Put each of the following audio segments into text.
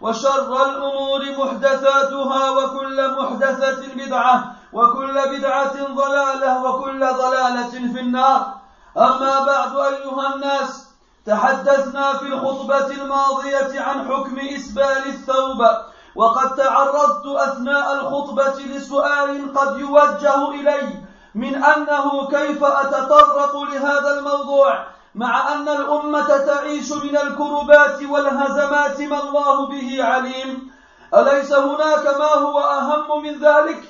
وشر الأمور محدثاتها وكل محدثة بدعة وكل بدعة ضلالة وكل ضلالة في النار. أما بعد أيها الناس تحدثنا في الخطبة الماضية عن حكم إسبال الثوب وقد تعرضت أثناء الخطبة لسؤال قد يوجه إلي من أنه كيف أتطرق لهذا الموضوع. مع أن الأمة تعيش من الكربات والهزمات ما الله به عليم. أليس هناك ما هو أهم من ذلك؟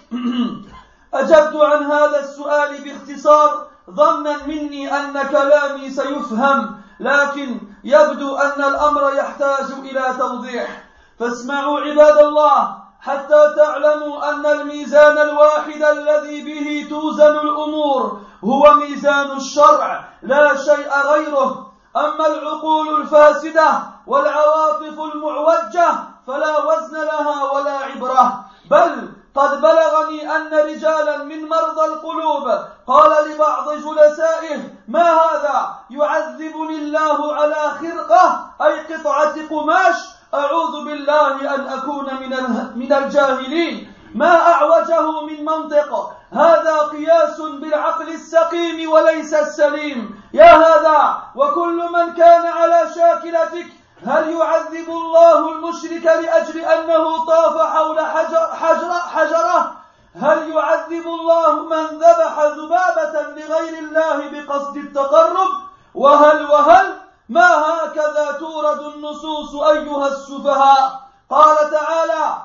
أجبت عن هذا السؤال باختصار. ظنا مني أن كلامي سيفهم لكن يبدو أن الأمر يحتاج إلى توضيح. فاسمعوا عباد الله حتى تعلموا أن الميزان الواحد الذي به توزن الأمور هو ميزان الشرع لا شيء غيره. أما العقول الفاسدة والعواطف المعوجة فلا وزن لها ولا عبرة. بل قد بلغني أن رجالا من مرضى القلوب قال لبعض جلسائه ما هذا؟ يعذبني الله على خرقة أي قطعة قماش؟ أعوذ بالله أن أكون من من الجاهلين. ما أعوجه من منطق. هذا قياس بالعقل السقيم وليس السليم. يا هذا وكل من كان على شاكلتك هل يعذب الله المشرك لأجل أنه طاف حول حجر حجر حجرة؟ هل يعذب الله من ذبح ذبابة لغير الله بقصد التقرب؟ وهل وهل النصوص أيها السفهاء. قال تعالى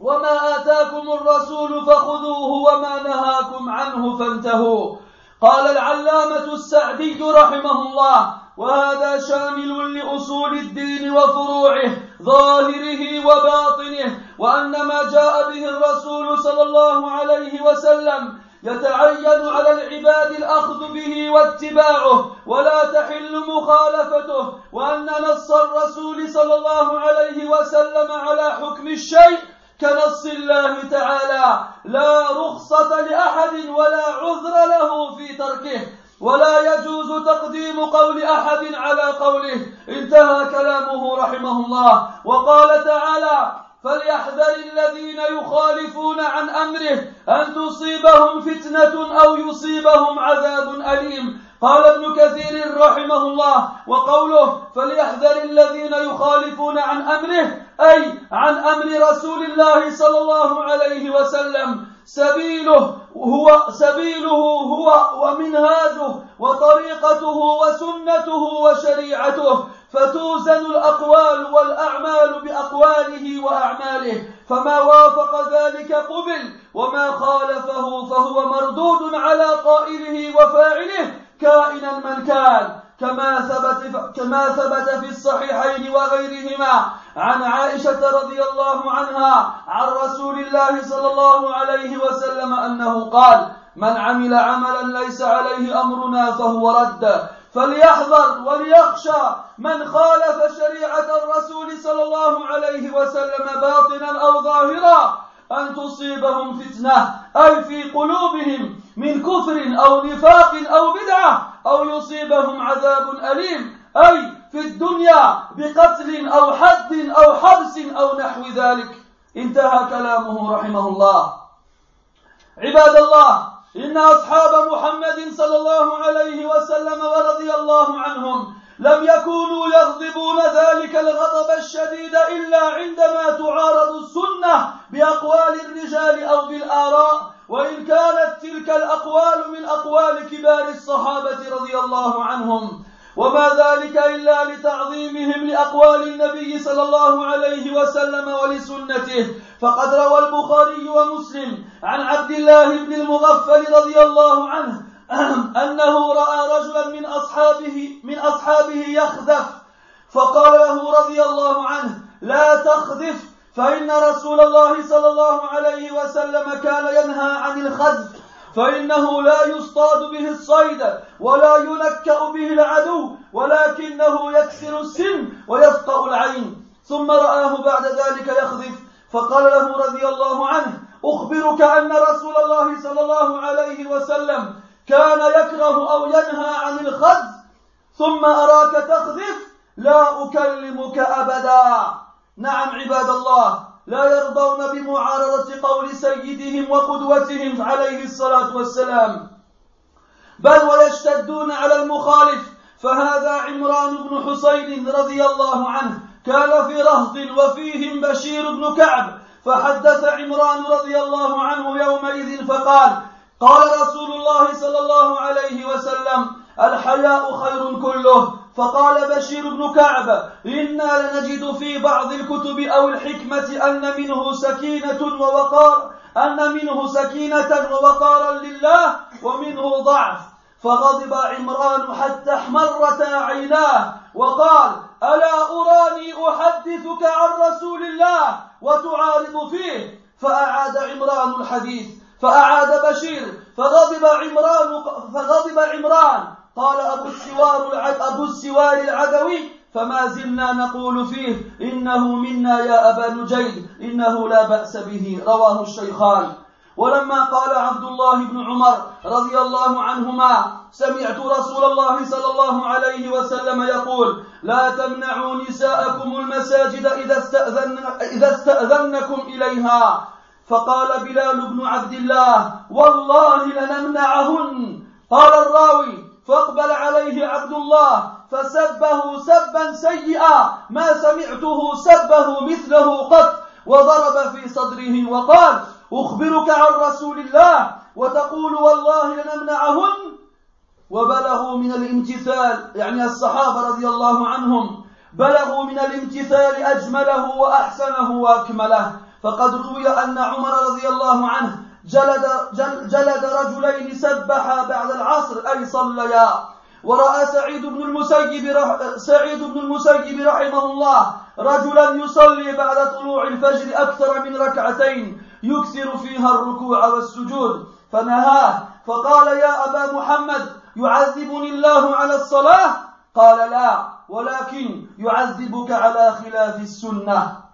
وما آتاكم الرسول فخذوه وما نهاكم عنه فانتهوا. قال العلامة السعدي رحمه الله وهذا شامل لأصول الدين وفروعه ظاهره وباطنه وأن ما جاء به الرسول صلى الله عليه وسلم يتعين على العباد الأخذ به واتباعه ولا تحل مخالفته وأن نص الرسول صلى الله عليه وسلم على حكم الشيء كنص الله تعالى. لا رخصة لأحد ولا عذر له في تركه ولا يجوز تقديم قول أحد على قوله. انتهى كلامه رحمه الله. وقال تعالى فليحذر الذين يخالفون عن أمره أن تصيبهم فتنة أو يصيبهم عذاب أليم. قال ابن كثير رحمه الله وقوله فليحذر الذين يخالفون عن أمره أي عن أمر رسول الله صلى الله عليه وسلم. سبيله هو سبيله هو ومنهاجه وطريقته وسنته وشريعته. فتوزن الأقوال والأعمال بأقواله وأعماله. فما وافق ذلك قبل وما خالفه فهو مردود على قائله وفاعله. كائنا من كان كما ثبت كما ثبت في الصحيحين وغيرهما. عن عائشة رضي الله عنها عن رسول الله صلى الله عليه وسلم أنه قال من عمل عملا ليس عليه أمرنا فهو رد. فليحذر وليخشى من خالف شريعة الرسول صلى الله عليه وسلم باطنا أو ظاهرا أن تصيبهم فتنة أي في قلوبهم من كفر أو نفاق أو بدعة أو يصيبهم عذاب أليم أي في الدنيا بقتل أو حد أو حبس أو نحو ذلك. انتهى كلامه رحمه الله. عباد الله إن أصحاب محمد صلى الله عليه وسلم ورضي الله عنهم لم يكونوا يغضبون ذلك الغضب الشديد إلا عندما تعارض السنة بأقوال الرجال أو بالآراء وإن كانت تلك الأقوال من أقوال كبار الصحابة رضي الله عنهم. وما ذلك إلا لتعظيمهم لأقوال النبي صلى الله عليه وسلم ولسنته. فقد روى البخاري ومسلم عن عبد الله بن المغفل رضي الله عنه أنه رأى رجلا من أصحابه من أصحابه يخذف. فقال له رضي الله عنه لا تخذف فإن رسول الله صلى الله عليه وسلم كان ينهى عن الخذف. فإنه لا يصطاد به الصيد ولا ينكأ به العدو ولكنه يكسر السن ويفقأ العين. ثم رآه بعد ذلك يخذف فقال له رضي الله عنه أخبرك أن رسول الله صلى الله عليه وسلم كان يكره أو ينهى عن الخذف ثم أراك تخذف لا أكلمك أبدا. نعم عباد الله لا يرضون بمعارضة قول سيدهم وقدوتهم عليه الصلاة والسلام. بل ويشتدون على المخالف. فهذا عمران بن حسين رضي الله عنه كان في رهط وفيهم بشير بن كعب. فحدث عمران رضي الله عنه يومئذ فقال قال رسول الله صلى الله عليه وسلم الحياء خير كله. فقال بشير بن كعب إنا لنجد في بعض الكتب أو الحكمة أن منه سكينة ووقار أن منه سكينة ووقارا لله ومنه ضعف. فغضب عمران حتى احمرتا عيناه وقال ألا أراني أحدثك عن رسول الله وتعارض فيه؟ فأعاد عمران الحديث فأعاد بشير فغضب عمران فغضب عمران. قال أبو السوار أبو السوار العدوي فما زلنا نقول فيه إنه منا يا أبا نجيد إنه لا بأس به رواه الشيخان. ولما قال عبد الله بن عمر رضي الله عنهما سمعت رسول الله صلى الله عليه وسلم يقول لا تمنعوا نساءكم المساجد إذا, استأذن إذا استأذنكم إليها. فقال بلال بن عبد الله والله لنمنعهن. قال الراوي فاقبل عليه عبد الله فسبه سبا سيئا ما سمعته سبه مثله قط وضرب في صدره وقال أخبرك عن رسول الله وتقول والله لنمنعهن وبلغوا من الامتثال يعني الصحابة رضي الله عنهم بلغوا من الامتثال أجمله وأحسنه وأكمله فقد روي أن عمر رضي الله عنه جلد, جلد رجلين سبحا بعد العصر أي صليا. ورأى سعيد بن المسيب سعيد بن المسيب رحمه الله رجلا يصلي بعد طلوع الفجر أكثر من ركعتين يكثر فيها الركوع والسجود. فنهاه فقال يا أبا محمد يعذبني الله على الصلاة؟ قال لا ولكن يعذبك على خلاف السنة.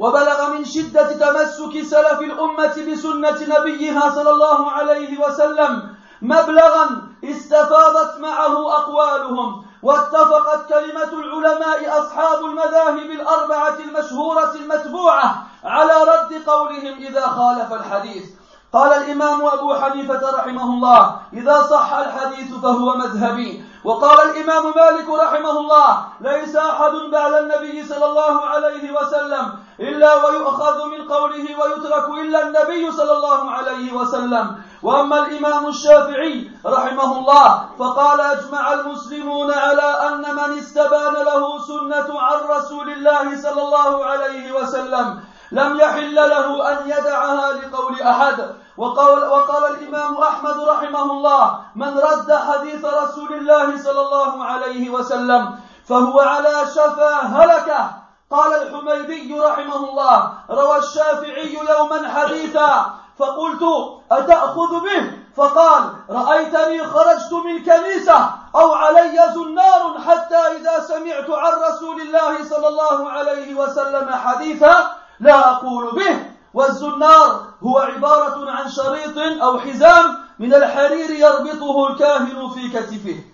وبلغ من شدة تمسك سلف الأمة بسنة نبيها صلى الله عليه وسلم مبلغا استفاضت معه أقوالهم واتفقت كلمة العلماء أصحاب المذاهب الأربعة المشهورة المتبوعة على رد قولهم إذا خالف الحديث. قال الإمام أبو حنيفة رحمه الله إذا صح الحديث فهو مذهبي وقال الإمام مالك رحمه الله ليس أحد بعد النبي صلى الله عليه وسلم إلا ويؤخذ من قوله ويترك إلا النبي صلى الله عليه وسلم. وأما الإمام الشافعي رحمه الله فقال أجمع المسلمون على أن من استبان له سنة عن رسول الله صلى الله عليه وسلم لم يحل له أن يدعها لقول أحد. وقال, وقال الإمام أحمد رحمه الله من رد حديث رسول الله صلى الله عليه وسلم فهو على شفا هلكة. قال الحميدي رحمه الله روى الشافعي يوما حديثا فقلت أتأخذ به؟ فقال رأيتني خرجت من كنيسة أو علي زنار حتى إذا سمعت عن رسول الله صلى الله عليه وسلم حديثا لا أقول به. والزنار هو عبارة عن شريط أو حزام من الحرير يربطه الكاهن في كتفه.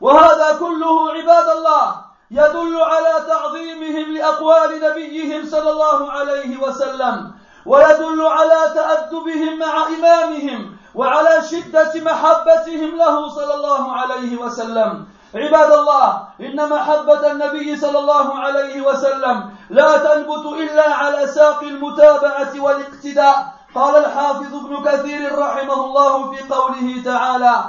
وهذا كله عباد الله يدل على تعظيمهم لأقوال نبيهم صلى الله عليه وسلم ويدل على تأدبهم مع إمامهم وعلى شدة محبتهم له صلى الله عليه وسلم. عباد الله إن محبة النبي صلى الله عليه وسلم لا تنبت إلا على ساق المتابعة والاقتداء. قال الحافظ ابن كثير رحمه الله في قوله تعالى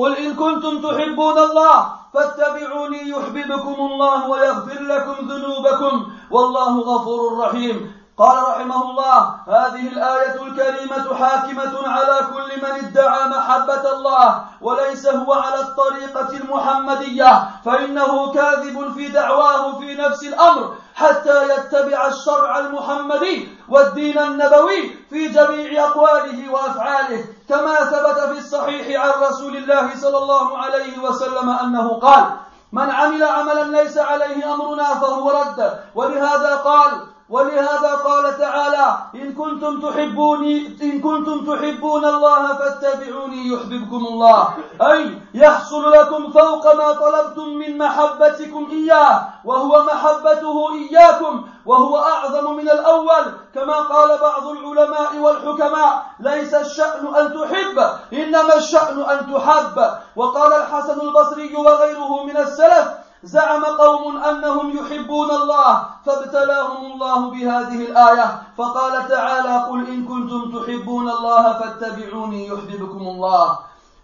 قل إن كنتم تحبون الله فاتبعوني يحببكم الله ويغفر لكم ذنوبكم والله غفور رحيم قال رحمه الله هذه الآية الكريمة حاكمة على كل من ادعى محبة الله وليس هو على الطريقة المحمدية فإنه كاذب في دعواه في نفس الأمر حتى يتبع الشرع المحمدي والدين النبوي في جميع أقواله وأفعاله كما ثبت في الصحيح عن رسول الله صلى الله عليه وسلم أنه قال من عمل عملا ليس عليه أمرنا فهو رد ولهذا قال ولهذا قال تعالى إن كنتم تحبوني إن كنتم تحبون الله فاتبعوني يحببكم الله. أي يحصل لكم فوق ما طلبتم من محبتكم إياه وهو محبته إياكم وهو أعظم من الأول. كما قال بعض العلماء والحكماء ليس الشأن أن تحب إنما الشأن أن تحب. وقال الحسن البصري وغيره من السلف زعم قوم أنهم يحبون الله فابتلاهم الله بهذه الآية فقال تعالى قل إن كنتم تحبون الله فاتبعوني يحببكم الله.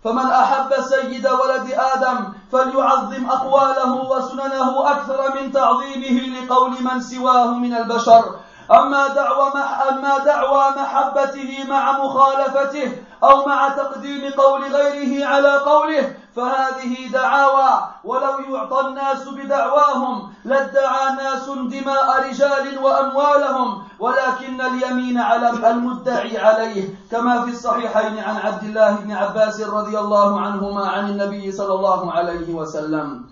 فمن أحب سيد ولد آدم فليعظم أقواله وسننه أكثر من تعظيمه لقول من سواه من البشر. أما دعوى, أما دعوى محبته مع مخالفته أو مع تقديم قول غيره على قوله فهذه دعاوى. ولو يعطى الناس بدعواهم لادعى ناس دماء رجال وأموالهم ولكن اليمين على المدعي عليه. كما في الصحيحين عن عبد الله بن عباس رضي الله عنهما عن النبي صلى الله عليه وسلم.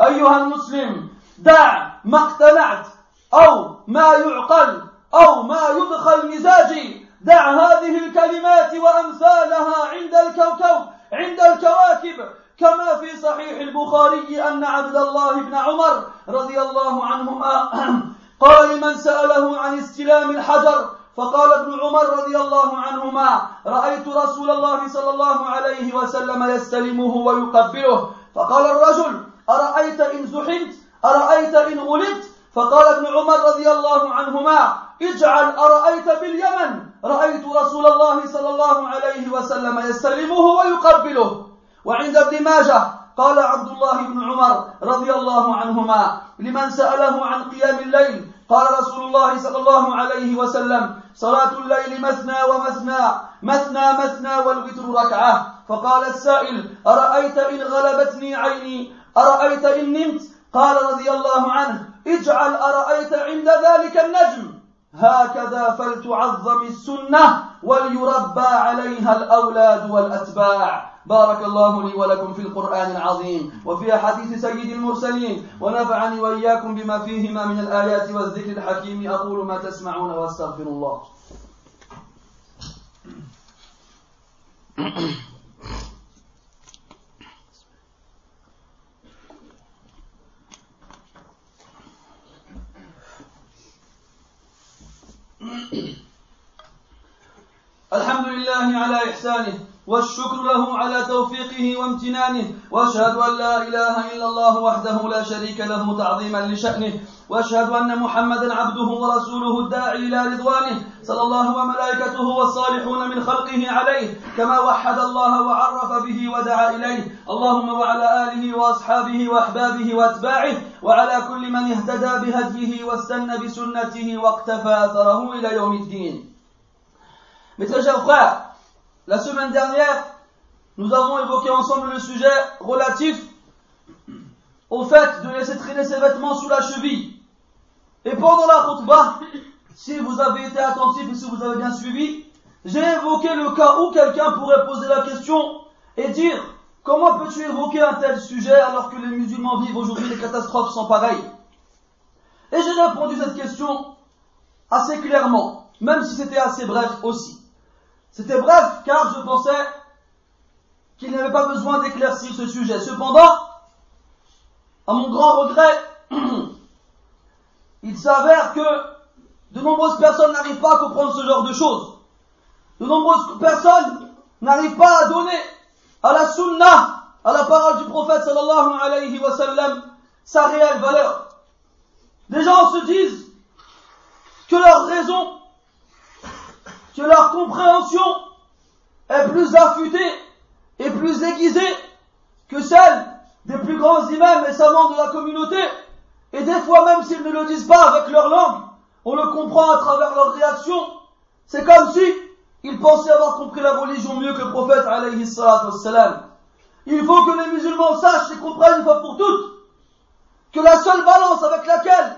أيها المسلم دع ما اقتنعت. أو ما يعقل أو ما يدخل مزاجي. دع هذه الكلمات وأمثالها عند الكوكب عند الكواكب. كما في صحيح البخاري أن عبد الله بن عمر رضي الله عنهما قال لمن سأله عن استلام الحجر فقال ابن عمر رضي الله عنهما رأيت رسول الله صلى الله عليه وسلم يستلمه ويقبله فقال الرجل أرأيت إن زحمت؟ أرأيت إن غلبت؟ فقال ابن عمر رضي الله عنهما اجعل أرأيت باليمن؟ رأيت رسول الله صلى الله عليه وسلم يستلمه ويقبله. وعند ابن ماجه قال عبد الله بن عمر رضي الله عنهما لمن سأله عن قيام الليل؟ قال رسول الله صلى الله عليه وسلم صلاة الليل مثنى ومثنى مثنى مثنى والوتر ركعة. فقال السائل أرأيت إن غلبتني عيني؟ أرأيت إن نمت؟ قال رضي الله عنه اجعل أرأيت عند ذلك النجم؟ هكذا فلتعظم السنة وليربى عليها الأولاد والأتباع. بارك الله لي ولكم في القرآن العظيم وفي حديث سيد المرسلين. ونفعني وإياكم بما فيهما من الآيات والذكر الحكيم. أقول ما تسمعون وأستغفر الله الحمد لله على إحسانه والشكر له على توفيقه وامتنانه وأشهد أن لا إله إلا الله وحده لا شريك له تعظيما لشأنه وأشهد أن محمدا عبده ورسوله الداعي إلى رضوانه صلى الله وملائكته والصالحون من خلقه عليه كما وحد الله وعرف به ودعا إليه. اللهم وعلى آله وأصحابه وأحبابه وأتباعه وعلى كل من اهتدى بهديه واستنى بسنته واقتفى أثره إلى يوم الدين. Mes très chers frères, La semaine dernière, nous avons évoqué ensemble le sujet relatif au fait de laisser traîner ses vêtements sous la cheville. Et pendant la khutbah, si vous avez été attentif et si vous avez bien suivi, j'ai évoqué le cas où quelqu'un pourrait poser la question et dire comment peux-tu évoquer un tel sujet alors que les musulmans vivent aujourd'hui des catastrophes sans pareil Et j'ai répondu cette question assez clairement, même si c'était assez bref aussi. C'était bref, car je pensais qu'il n'y avait pas besoin d'éclaircir ce sujet. Cependant, à mon grand regret, il s'avère que de nombreuses personnes n'arrivent pas à comprendre ce genre de choses. De nombreuses personnes n'arrivent pas à donner à la sunnah, à la parole du prophète sallallahu alayhi wa sa réelle valeur. Des gens se disent que leur raison, que leur compréhension est plus affûtée et plus aiguisée que celle des plus grands imams et savants de la communauté. Et des fois même s'ils ne le disent pas avec leur langue, on le comprend à travers leur réaction. C'est comme si ils pensaient avoir compris la religion mieux que le prophète alayhi salam. Il faut que les musulmans sachent et comprennent une fois pour toutes que la seule balance avec laquelle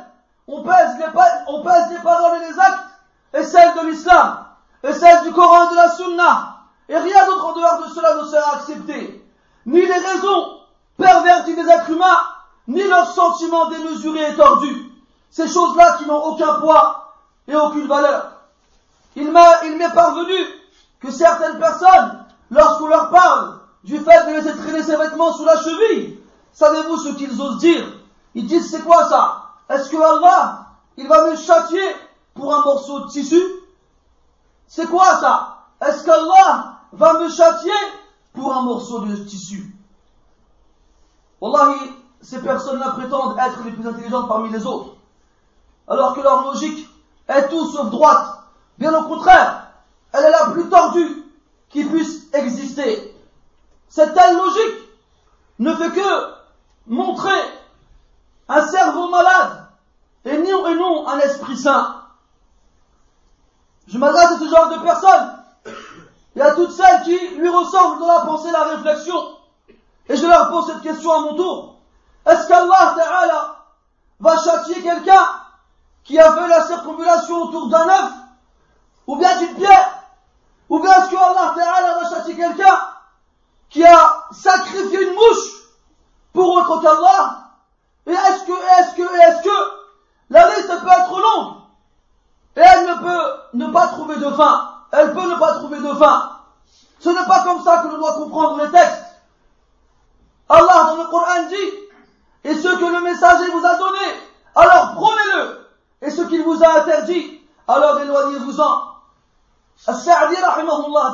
on pèse les, on pèse les paroles et les actes est celle de l'islam, et celle du Coran et de la Sunna. Et rien d'autre en dehors de cela ne sera accepté. Ni les raisons perverties des êtres humains, ni leurs sentiments démesurés et tordus. Ces choses-là qui n'ont aucun poids et aucune valeur. Il m'est parvenu que certaines personnes, lorsqu'on leur parle du fait de laisser traîner ses vêtements sous la cheville, savez-vous ce qu'ils osent dire? Ils disent c'est quoi ça? Est-ce que Allah, il va me châtier pour un morceau de tissu? C'est quoi ça? Est-ce qu'Allah va me châtier pour un morceau de tissu? Wallahi, ces personnes-là prétendent être les plus intelligentes parmi les autres, alors que leur logique est tout sauf droite. Bien au contraire, elle est la plus tordue qui puisse exister. Cette telle logique ne fait que montrer un cerveau malade et non, et non un esprit sain. Je m'adresse à ce genre de personnes et à toutes celles qui lui ressemblent dans la pensée et la réflexion. Et je leur pose cette question à mon tour. Est-ce qu'Allah Ta'ala va châtier quelqu'un qui a fait la circumulation autour d'un œuf ou bien d'une pierre Ou bien est-ce que Allah Ta'ala va châtier quelqu'un qui a sacrifié une mouche pour autre qu'Allah? Et est-ce que, est-ce que, est-ce que la liste peut être longue? Et elle ne peut ne pas trouver de fin. Elle peut ne pas trouver de fin. Ce n'est pas comme ça que l'on doit comprendre les textes. Allah dans le Coran dit, et ce que le messager vous a donné, alors prenez-le. Et ce qu'il vous a interdit, alors éloignez-vous-en. As-Sa'di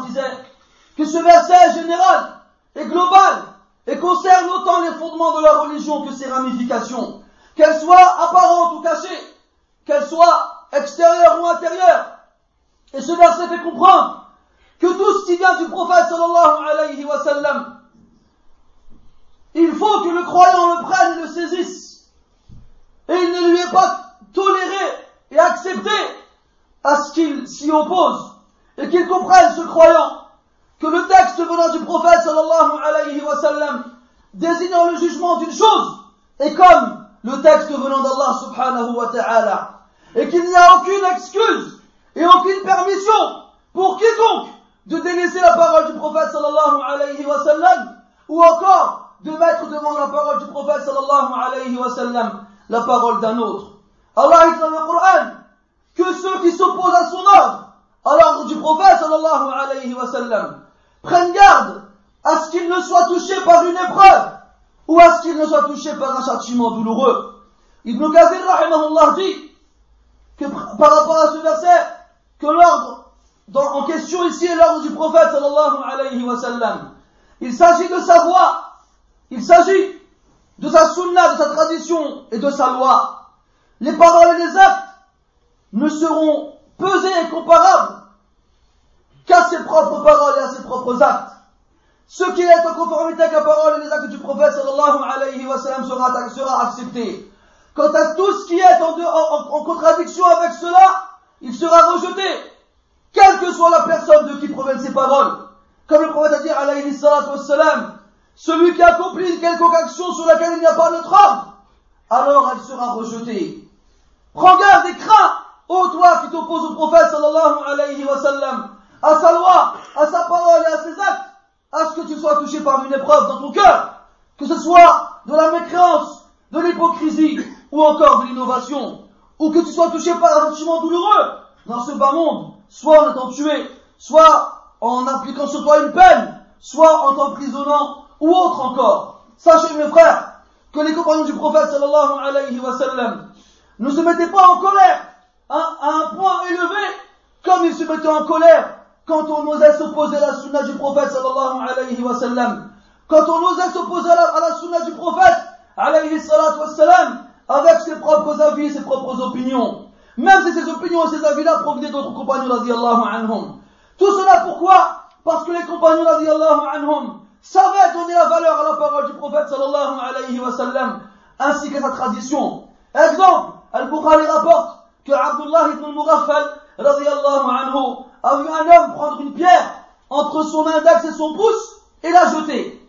disait que ce verset est général et global et concerne autant les fondements de la religion que ses ramifications, qu'elles soient apparentes ou cachées, qu'elles soient extérieures ou intérieures. Et ce verset fait comprendre que tout ce qui vient du prophète sallallahu alayhi wa sallam, il faut que le croyant le prenne le saisisse. Et il ne lui est pas toléré et accepté à ce qu'il s'y oppose. Et qu'il comprenne, ce croyant, que le texte venant du prophète sallallahu alayhi wa sallam, désignant le jugement d'une chose, est comme le texte venant d'Allah subhanahu wa ta'ala. Et qu'il n'y a aucune excuse et aucune permission pour quiconque de délaisser la parole du prophète sallallahu alayhi wa sallam, ou encore de mettre devant la parole du prophète sallallahu alayhi wa sallam la parole d'un autre. Allah dit dans le Coran que ceux qui s'opposent à son ordre, à l'ordre du prophète sallallahu alayhi wa sallam, prennent garde à ce qu'ils ne soient touchés par une épreuve ou à ce qu'ils ne soient touchés par un châtiment douloureux. Ibn Kathir rahimahullah dit que par rapport à ce verset, que l'ordre en question ici est l'ordre du prophète sallallahu alayhi wa sallam. Il s'agit de sa voix il s'agit de sa sunna, de sa tradition et de sa loi. Les paroles et les actes ne seront pesés et comparables qu'à ses propres paroles et à ses propres actes. Ce qui est en conformité avec la parole et les actes du prophète sallallahu alayhi wa sallam sera, sera accepté. Quant à tout ce qui est en, contradiction avec cela, il sera rejeté, quelle que soit la personne de qui proviennent ces paroles. Comme le prophète a dit alayhi celui qui accomplit quelque action sur laquelle il n'y a pas de ordre, alors elle sera rejetée. Prends garde et crains, ô toi qui t'opposes au prophète sallallahu alayhi wa sallam, à sa loi, à sa parole et à ses actes, à ce que tu sois touché par une épreuve dans ton cœur, que ce soit de la mécréance, de l'hypocrisie ou encore de l'innovation, ou que tu sois touché par un sentiment douloureux dans ce bas monde, soit en étant tué, soit en appliquant sur toi une peine, soit en t'emprisonnant ou autre encore. Sachez mes frères que les compagnons du prophète sallallahu alayhi wa sallam ne se mettaient pas en colère à, un point élevé comme ils se mettaient en colère quand on osait s'opposer à la sunna du prophète sallallahu alayhi wa sallam. Quand on osait s'opposer à, la, sunna du prophète alayhi salatu wa sallam avec ses propres avis et ses propres opinions. Même si ces opinions et ces avis-là provenaient d'autres compagnons radiallahu anhum. Tout cela pourquoi? Parce que les compagnons radiallahu anhum savaient donner la valeur à la parole du prophète sallallahu alayhi wa sallam ainsi qu'à sa tradition. Exemple, Al-Bukhari rapporte que Abdullah ibn al-Mughaffal radiallahu anhu a vu un homme prendre une pierre entre son index et son pouce et la jeter.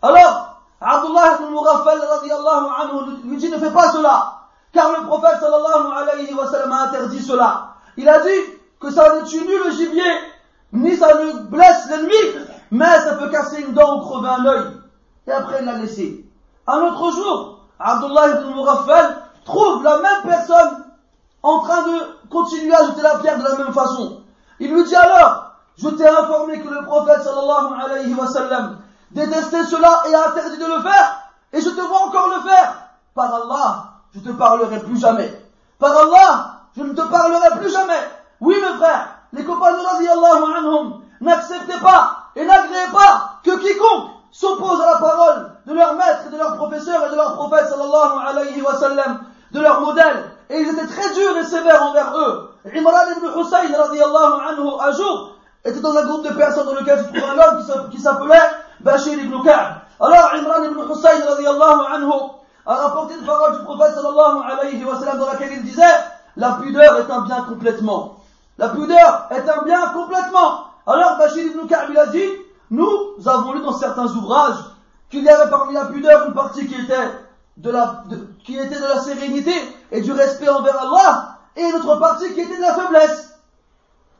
Alors, Abdullah ibn al-Mughaffal radiallahu anhu lui dit ne fais pas cela car le prophète sallallahu alayhi wa sallam a interdit cela. Il a dit que ça ne tue ni le gibier, ni ça ne blesse l'ennemi, mais ça peut casser une dent ou crever un œil. Et après il l'a laissé. Un autre jour, Abdullah ibn Mughaffal trouve la même personne en train de continuer à jeter la pierre de la même façon. Il lui dit alors, je t'ai informé que le prophète sallallahu alayhi wa sallam détestait cela et a interdit de le faire, et je te vois encore le faire. Par Allah, je te parlerai plus jamais. Par Allah, je ne te parlerai plus jamais. Oui, mes frères, les compagnons anhum n'acceptaient pas et n'agréaient pas que quiconque s'oppose à la parole de leur maître de leur professeur et de leur prophète sallallahu alayhi wa sallam, de leur modèle. Et ils étaient très durs et sévères envers eux. Imran ibn Hussein radiallahu anhu, un jour, était dans un groupe de personnes dans lequel se trouvait un homme qui s'appelait Bashir ibn Ka'b. Alors Imran ibn Hussein radiallahu anhu, a rapporté une parole du prophète sallallahu alayhi wa sallam dans laquelle il disait La pudeur est un bien complètement. La pudeur est un bien complètement. Alors Bachir ibn Ka'b il a dit Nous avons lu dans certains ouvrages qu'il y avait parmi la pudeur une partie qui était de la, qui était de la sérénité et du respect envers Allah et une autre partie qui était de la faiblesse.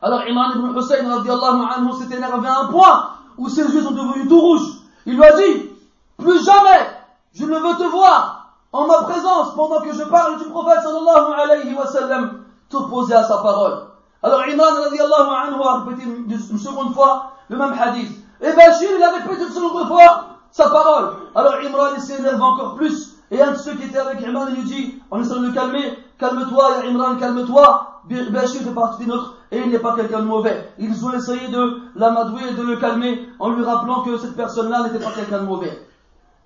Alors Imran ibn Hussein anhu s'est énervé à un point où ses yeux sont devenus tout rouges. Il lui a dit Plus jamais je ne veux te voir en ma présence pendant que je parle du prophète sallallahu alayhi wa sallam t'opposer à sa parole. Alors Imran radiallahu anhu a répété une, seconde fois le même hadith. Et Bashir il a répété une seconde fois sa parole. Alors Imran s'énerve encore plus. Et un de ceux qui étaient avec Imran il lui dit, en essayant de le calmer, calme-toi Imran, calme-toi. Bashir fait partie des nôtres et il n'est pas quelqu'un de mauvais. Ils ont essayé de l'amadouer et de le calmer en lui rappelant que cette personne-là n'était pas quelqu'un de mauvais.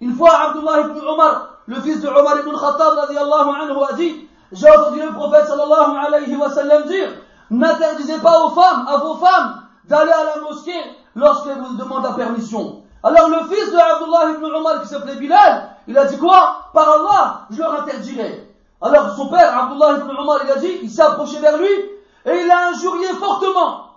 Une fois, Abdullah ibn Omar, le fils de Omar ibn Khattab, radiallahu anhu, a dit, j'ai entendu le prophète sallallahu alayhi wa sallam dire, n'interdisez pas aux femmes, à vos femmes, d'aller à la mosquée lorsqu'elles vous demandent la permission. Alors le fils de Abdullah ibn Omar qui s'appelait Bilal, il a dit quoi? Par Allah, je leur interdirai. Alors son père, Abdullah ibn Omar, il a dit, il s'est approché vers lui et il a injurié fortement.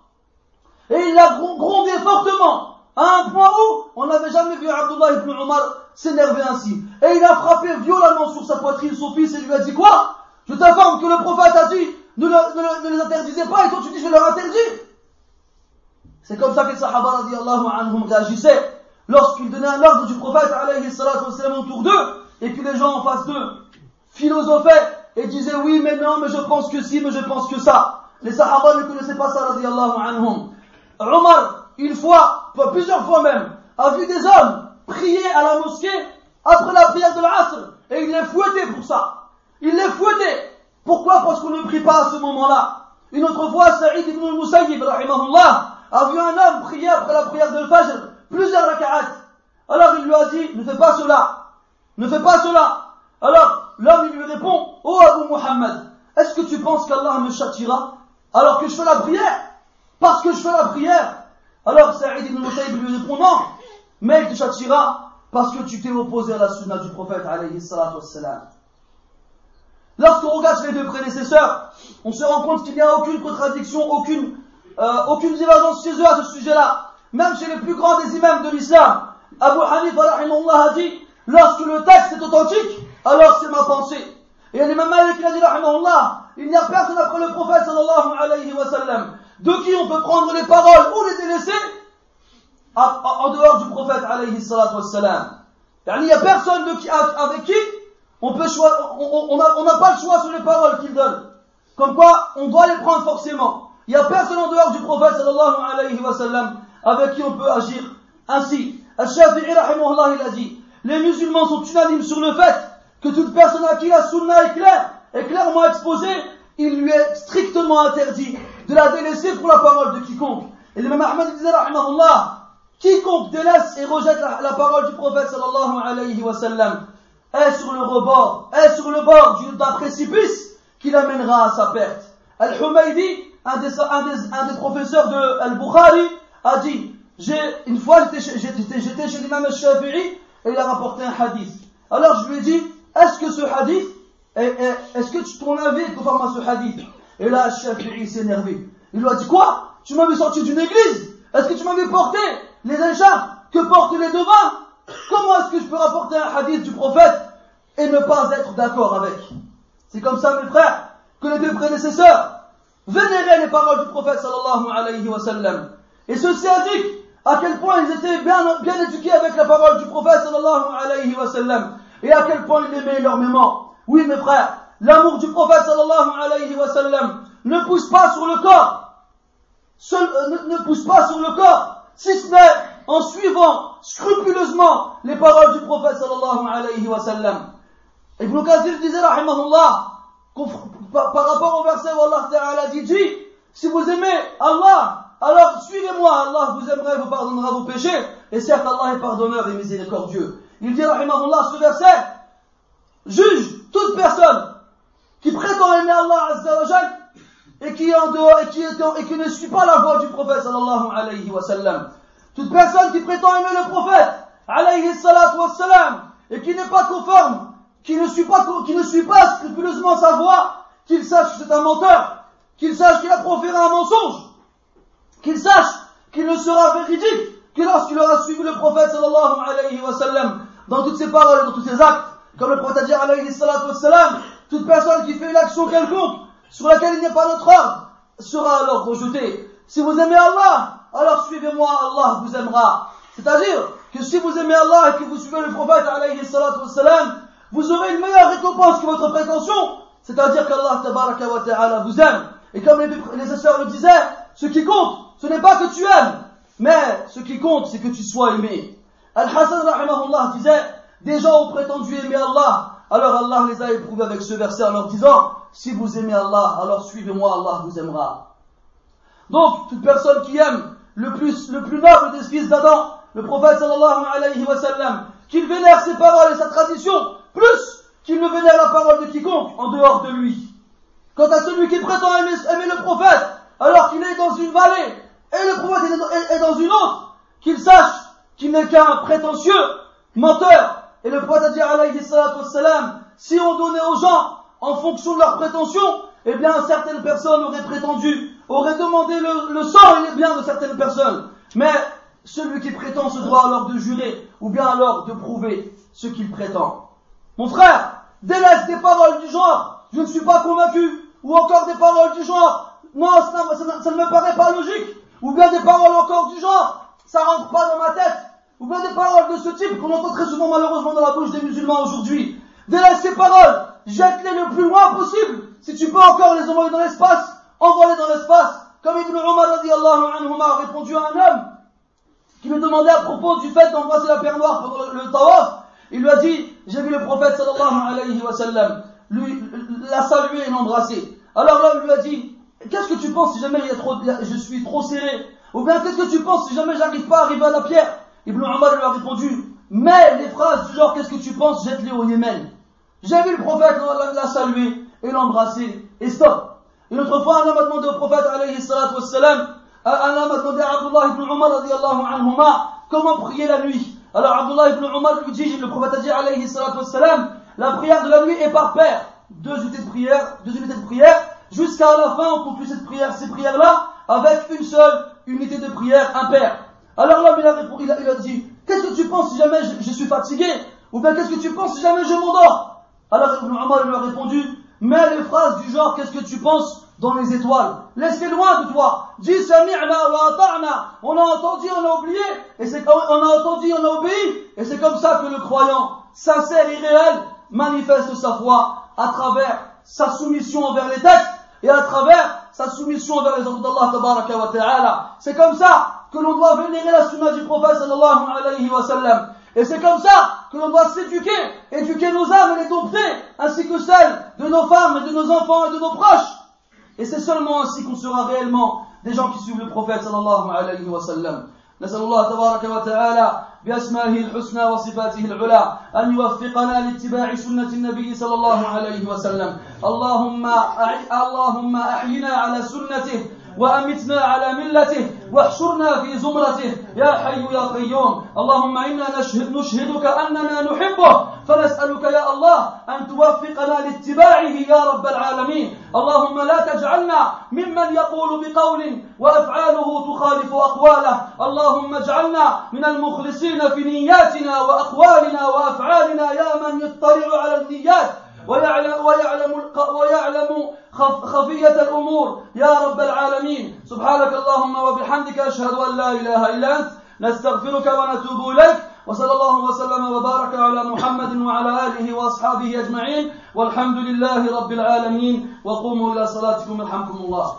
Et il a grondé fortement à un point où on n'avait jamais vu Abdullah ibn Omar s'énerver ainsi. Et il a frappé violemment sur sa poitrine son fils et lui a dit quoi? Je t'informe que le prophète a dit ne, les interdisez pas et toi tu dis je leur interdis. C'est comme ça que les sahaba anhum réagissaient lorsqu'ils donnaient un ordre du prophète alayhi autour d'eux et que les gens en face d'eux philosophaient et disaient oui mais non mais je pense que si mais je pense que ça. Les sahaba ne connaissaient pas ça radiallahu anhum. Omar, une fois, plusieurs fois même, a vu des hommes prier à la mosquée après la prière de l'Asr. Et il les fouettait pour ça. Il les fouettait. Pourquoi? Parce qu'on ne prie pas à ce moment-là. Une autre fois, Saïd ibn al-Musayyib, a vu un homme prier après la prière de l'Fajr, plusieurs raka'at. Alors il lui a dit, ne fais pas cela. Ne fais pas cela. Alors, l'homme, lui répond, Oh Abu Muhammad, est-ce que tu penses qu'Allah me châtira alors que je fais la prière? Parce que je fais la prière. Alors Saïd ibn al-Musayyib lui répond, non, mais il te châtira parce que tu t'es opposé à la sunna du prophète. Lorsqu'on regarde les deux prédécesseurs, on se rend compte qu'il n'y a aucune contradiction, aucune, euh, aucune divergence chez eux à ce sujet-là. Même chez les plus grands des imams de l'islam. Abu Hanifa a dit, lorsque le texte est authentique, alors c'est ma pensée. Et l'imam Malik a dit, il n'y a personne après le prophète sallallahu alayhi wa sallam, de qui on peut prendre les paroles ou les délaisser, en dehors du prophète alayhi salatu wassalam. Il n'y a personne de qui, avec qui on peut on n'a pas le choix sur les paroles qu'il donne. Comme quoi, on doit les prendre forcément. Il n'y a personne en dehors du prophète sallallahu alayhi wa sallam avec qui on peut agir ainsi. Al-Shafi'i rahimahullah il a dit, les musulmans sont unanimes sur le fait que toute personne à qui la sunna est claire, est clairement exposée, il lui est strictement interdit de la délaisser pour la parole de quiconque. Et l'imam Ahmad disait, quiconque délaisse et rejette la, parole du prophète sallallahu alayhi wa sallam est sur le rebord, est sur le bord d'un précipice qui l'amènera à sa perte. Al-Humaydi, un des, professeurs de Al-Bukhari, a dit, une fois j'étais chez, chez l'imam al-Shafi'i et il a rapporté un hadith. Alors je lui ai dit, est-ce que ce hadith, est-ce que ton avis est conforme à ce hadith? Et là, al-Shafi'i s'est énervé. Il lui a dit, quoi? Tu m'avais sorti d'une église? Est-ce que tu m'avais porté les écharpes que portent les devins? Comment est-ce que je peux rapporter un hadith du prophète et ne pas être d'accord avec? C'est comme ça, mes frères, que les deux prédécesseurs vénéraient les paroles du prophète sallallahu alayhi wa sallam. Et ceci indique à quel point ils étaient bien, bien éduqués avec la parole du prophète sallallahu alayhi wa sallam. Et à quel point ils l'aimaient énormément. Oui, mes frères, l'amour du prophète sallallahu ne pousse pas sur le corps. Euh, ne, pousse pas sur le corps, si ce n'est en suivant scrupuleusement les paroles du prophète sallallahu alayhi wa sallam. Ibn Kathir disait, rahimahullah, par, par rapport au verset où Allah Ta'ala dit, dit, si vous aimez Allah, alors suivez-moi, Allah vous aimerait, vous pardonnera vos péchés, et certes Allah est pardonneur et miséricordieux. Il dit, rahimahullah, ce verset, juge toute personne qui prétend aimer Allah et qui est en dehors, et qui, ne suit pas la voie du prophète sallallahu alayhi wa sallam. Toute personne qui prétend aimer le prophète, alayhi wa sallam, et qui n'est pas conforme, qui ne suit pas, qui ne suit pas scrupuleusement sa voie, qu'il sache que c'est un menteur, qu'il sache qu'il a proféré un mensonge, qu'il sache qu'il ne sera véridique que lorsqu'il aura suivi le prophète sallallahu alayhi wa sallam dans toutes ses paroles et dans tous ses actes. Comme le prophète a dit toute personne qui fait une action quelconque sur laquelle il n'y a pas notre ordre sera alors rejetée. Si vous aimez Allah, alors suivez-moi, Allah vous aimera. C'est-à-dire que si vous aimez Allah et que vous suivez le prophète vous aurez une meilleure récompense que votre prétention. C'est-à-dire qu'Allah vous aime. Et comme les, les sœurs le disaient, ce qui compte, ce n'est pas que tu aimes, mais ce qui compte, c'est que tu sois aimé. Al-Hassan rahimahullah disait, des gens ont prétendu aimer Allah, alors Allah les a éprouvés avec ce verset en leur disant, si vous aimez Allah, alors suivez-moi, Allah vous aimera. Donc, toute personne qui aime le plus, le plus noble des fils d'Adam, le prophète sallallahu alayhi wa sallam, qu'il vénère ses paroles et sa tradition, plus qu'il ne vénère la parole de quiconque en dehors de lui. Quant à celui qui prétend aimer, le prophète, alors qu'il est dans une vallée, et le prophète est dans une autre, qu'il sache qu'il n'est qu'un prétentieux, menteur. Et le prophète a dit alayhi sallam, si on donnait aux gens en fonction de leurs prétentions, eh bien certaines personnes auraient prétendu aurait demandé le, sang et les biens de certaines personnes. Mais celui qui prétend se doit alors de jurer, ou bien alors de prouver ce qu'il prétend. Mon frère, délaisse des paroles du genre, je ne suis pas convaincu, ou encore des paroles du genre, non, ça, ne me paraît pas logique, ou bien des paroles encore du genre, ça rentre pas dans ma tête, ou bien des paroles de ce type qu'on entend très souvent malheureusement dans la bouche des musulmans aujourd'hui. Délaisse ces paroles, jette-les le plus loin possible, si tu peux encore les envoyer dans l'espace, envolé dans l'espace, comme Ibn Umar a répondu à un homme qui me demandait à propos du fait d'embrasser la pierre noire pendant le, tawaf. Il lui a dit, j'ai vu le prophète sallallahu alayhi wa sallam, lui, la saluer et l'embrasser. Alors l'homme lui a dit, qu'est-ce que tu penses si jamais il y a trop, je suis trop serré? Ou bien qu'est-ce que tu penses si jamais j'arrive pas à arriver à la pierre? Ibn Umar lui a répondu, mais les phrases du genre qu'est-ce que tu penses, jette-les au Yémen. J'ai vu le prophète la saluer et l'embrasser et stop. Une autre fois, un homme a demandé au prophète, alayhi salatu wassalam, un homme a demandé à Abdullah ibn Umar, radiallahu anhuma, comment prier la nuit. Alors Abdullah ibn Umar lui dit, le prophète a dit, alayhi salatu wassalam, la prière de la nuit est par paire. Deux unités de prière, deux unités de prière, jusqu'à la fin, on conclut cette prière, ces prières-là, avec une seule unité de prière impaire. Alors l'homme, il a, il a, dit, qu'est-ce que tu penses si jamais je, suis fatigué? Ou bien qu'est-ce que tu penses si jamais je m'endors? Alors Ibn Umar lui a répondu, mais les phrases du genre, qu'est-ce que tu penses dans les étoiles? Laisse-les loin de toi. Dis sami'na wa ata'na. On a entendu, on a oublié. Et c'est on a entendu, on a obéi. Et c'est comme ça que le croyant, sincère et réel, manifeste sa foi à travers sa soumission envers les textes et à travers sa soumission envers les ordres d'Allah. C'est comme ça que l'on doit vénérer la sunna du prophète sallallahu alayhi wa sallam. Et c'est comme ça que l'on doit s'éduquer, éduquer nos âmes et les dompter, ainsi que celles de nos femmes, et de nos enfants et de nos proches. Et c'est seulement ainsi qu'on sera réellement des gens qui suivent le prophète sallallahu alayhi wa sallam. نسأل الله تبارك وتعالى بأسمائه الحسنى وصفاته العلى أن يوفقنا لاتباع سنة النبي صلى الله عليه وسلم اللهم اللهم أحينا على سنته وأمتنا على ملته واحشرنا في زمرته. يا حي يا قيوم اللهم إنا نشهد نشهدك أننا نحبه. فنسألك يا الله أن توفقنا لاتباعه يا رب العالمين. اللهم لا تجعلنا ممن يقول بقول وأفعاله تخالف أقواله. اللهم اجعلنا من المخلصين في نياتنا وأقوالنا وأفعالنا يا من يطلع على النيات. ويعلم, ويعلم, ويعلم خفية الأمور يا رب العالمين سبحانك اللهم وبحمدك أشهد أن لا إله إلا أنت نستغفرك ونتوب إليك وصلى الله وسلم وبارك على محمد وعلى آله وأصحابه أجمعين والحمد لله رب العالمين وقوموا إلى صلاتكم يرحمكم الله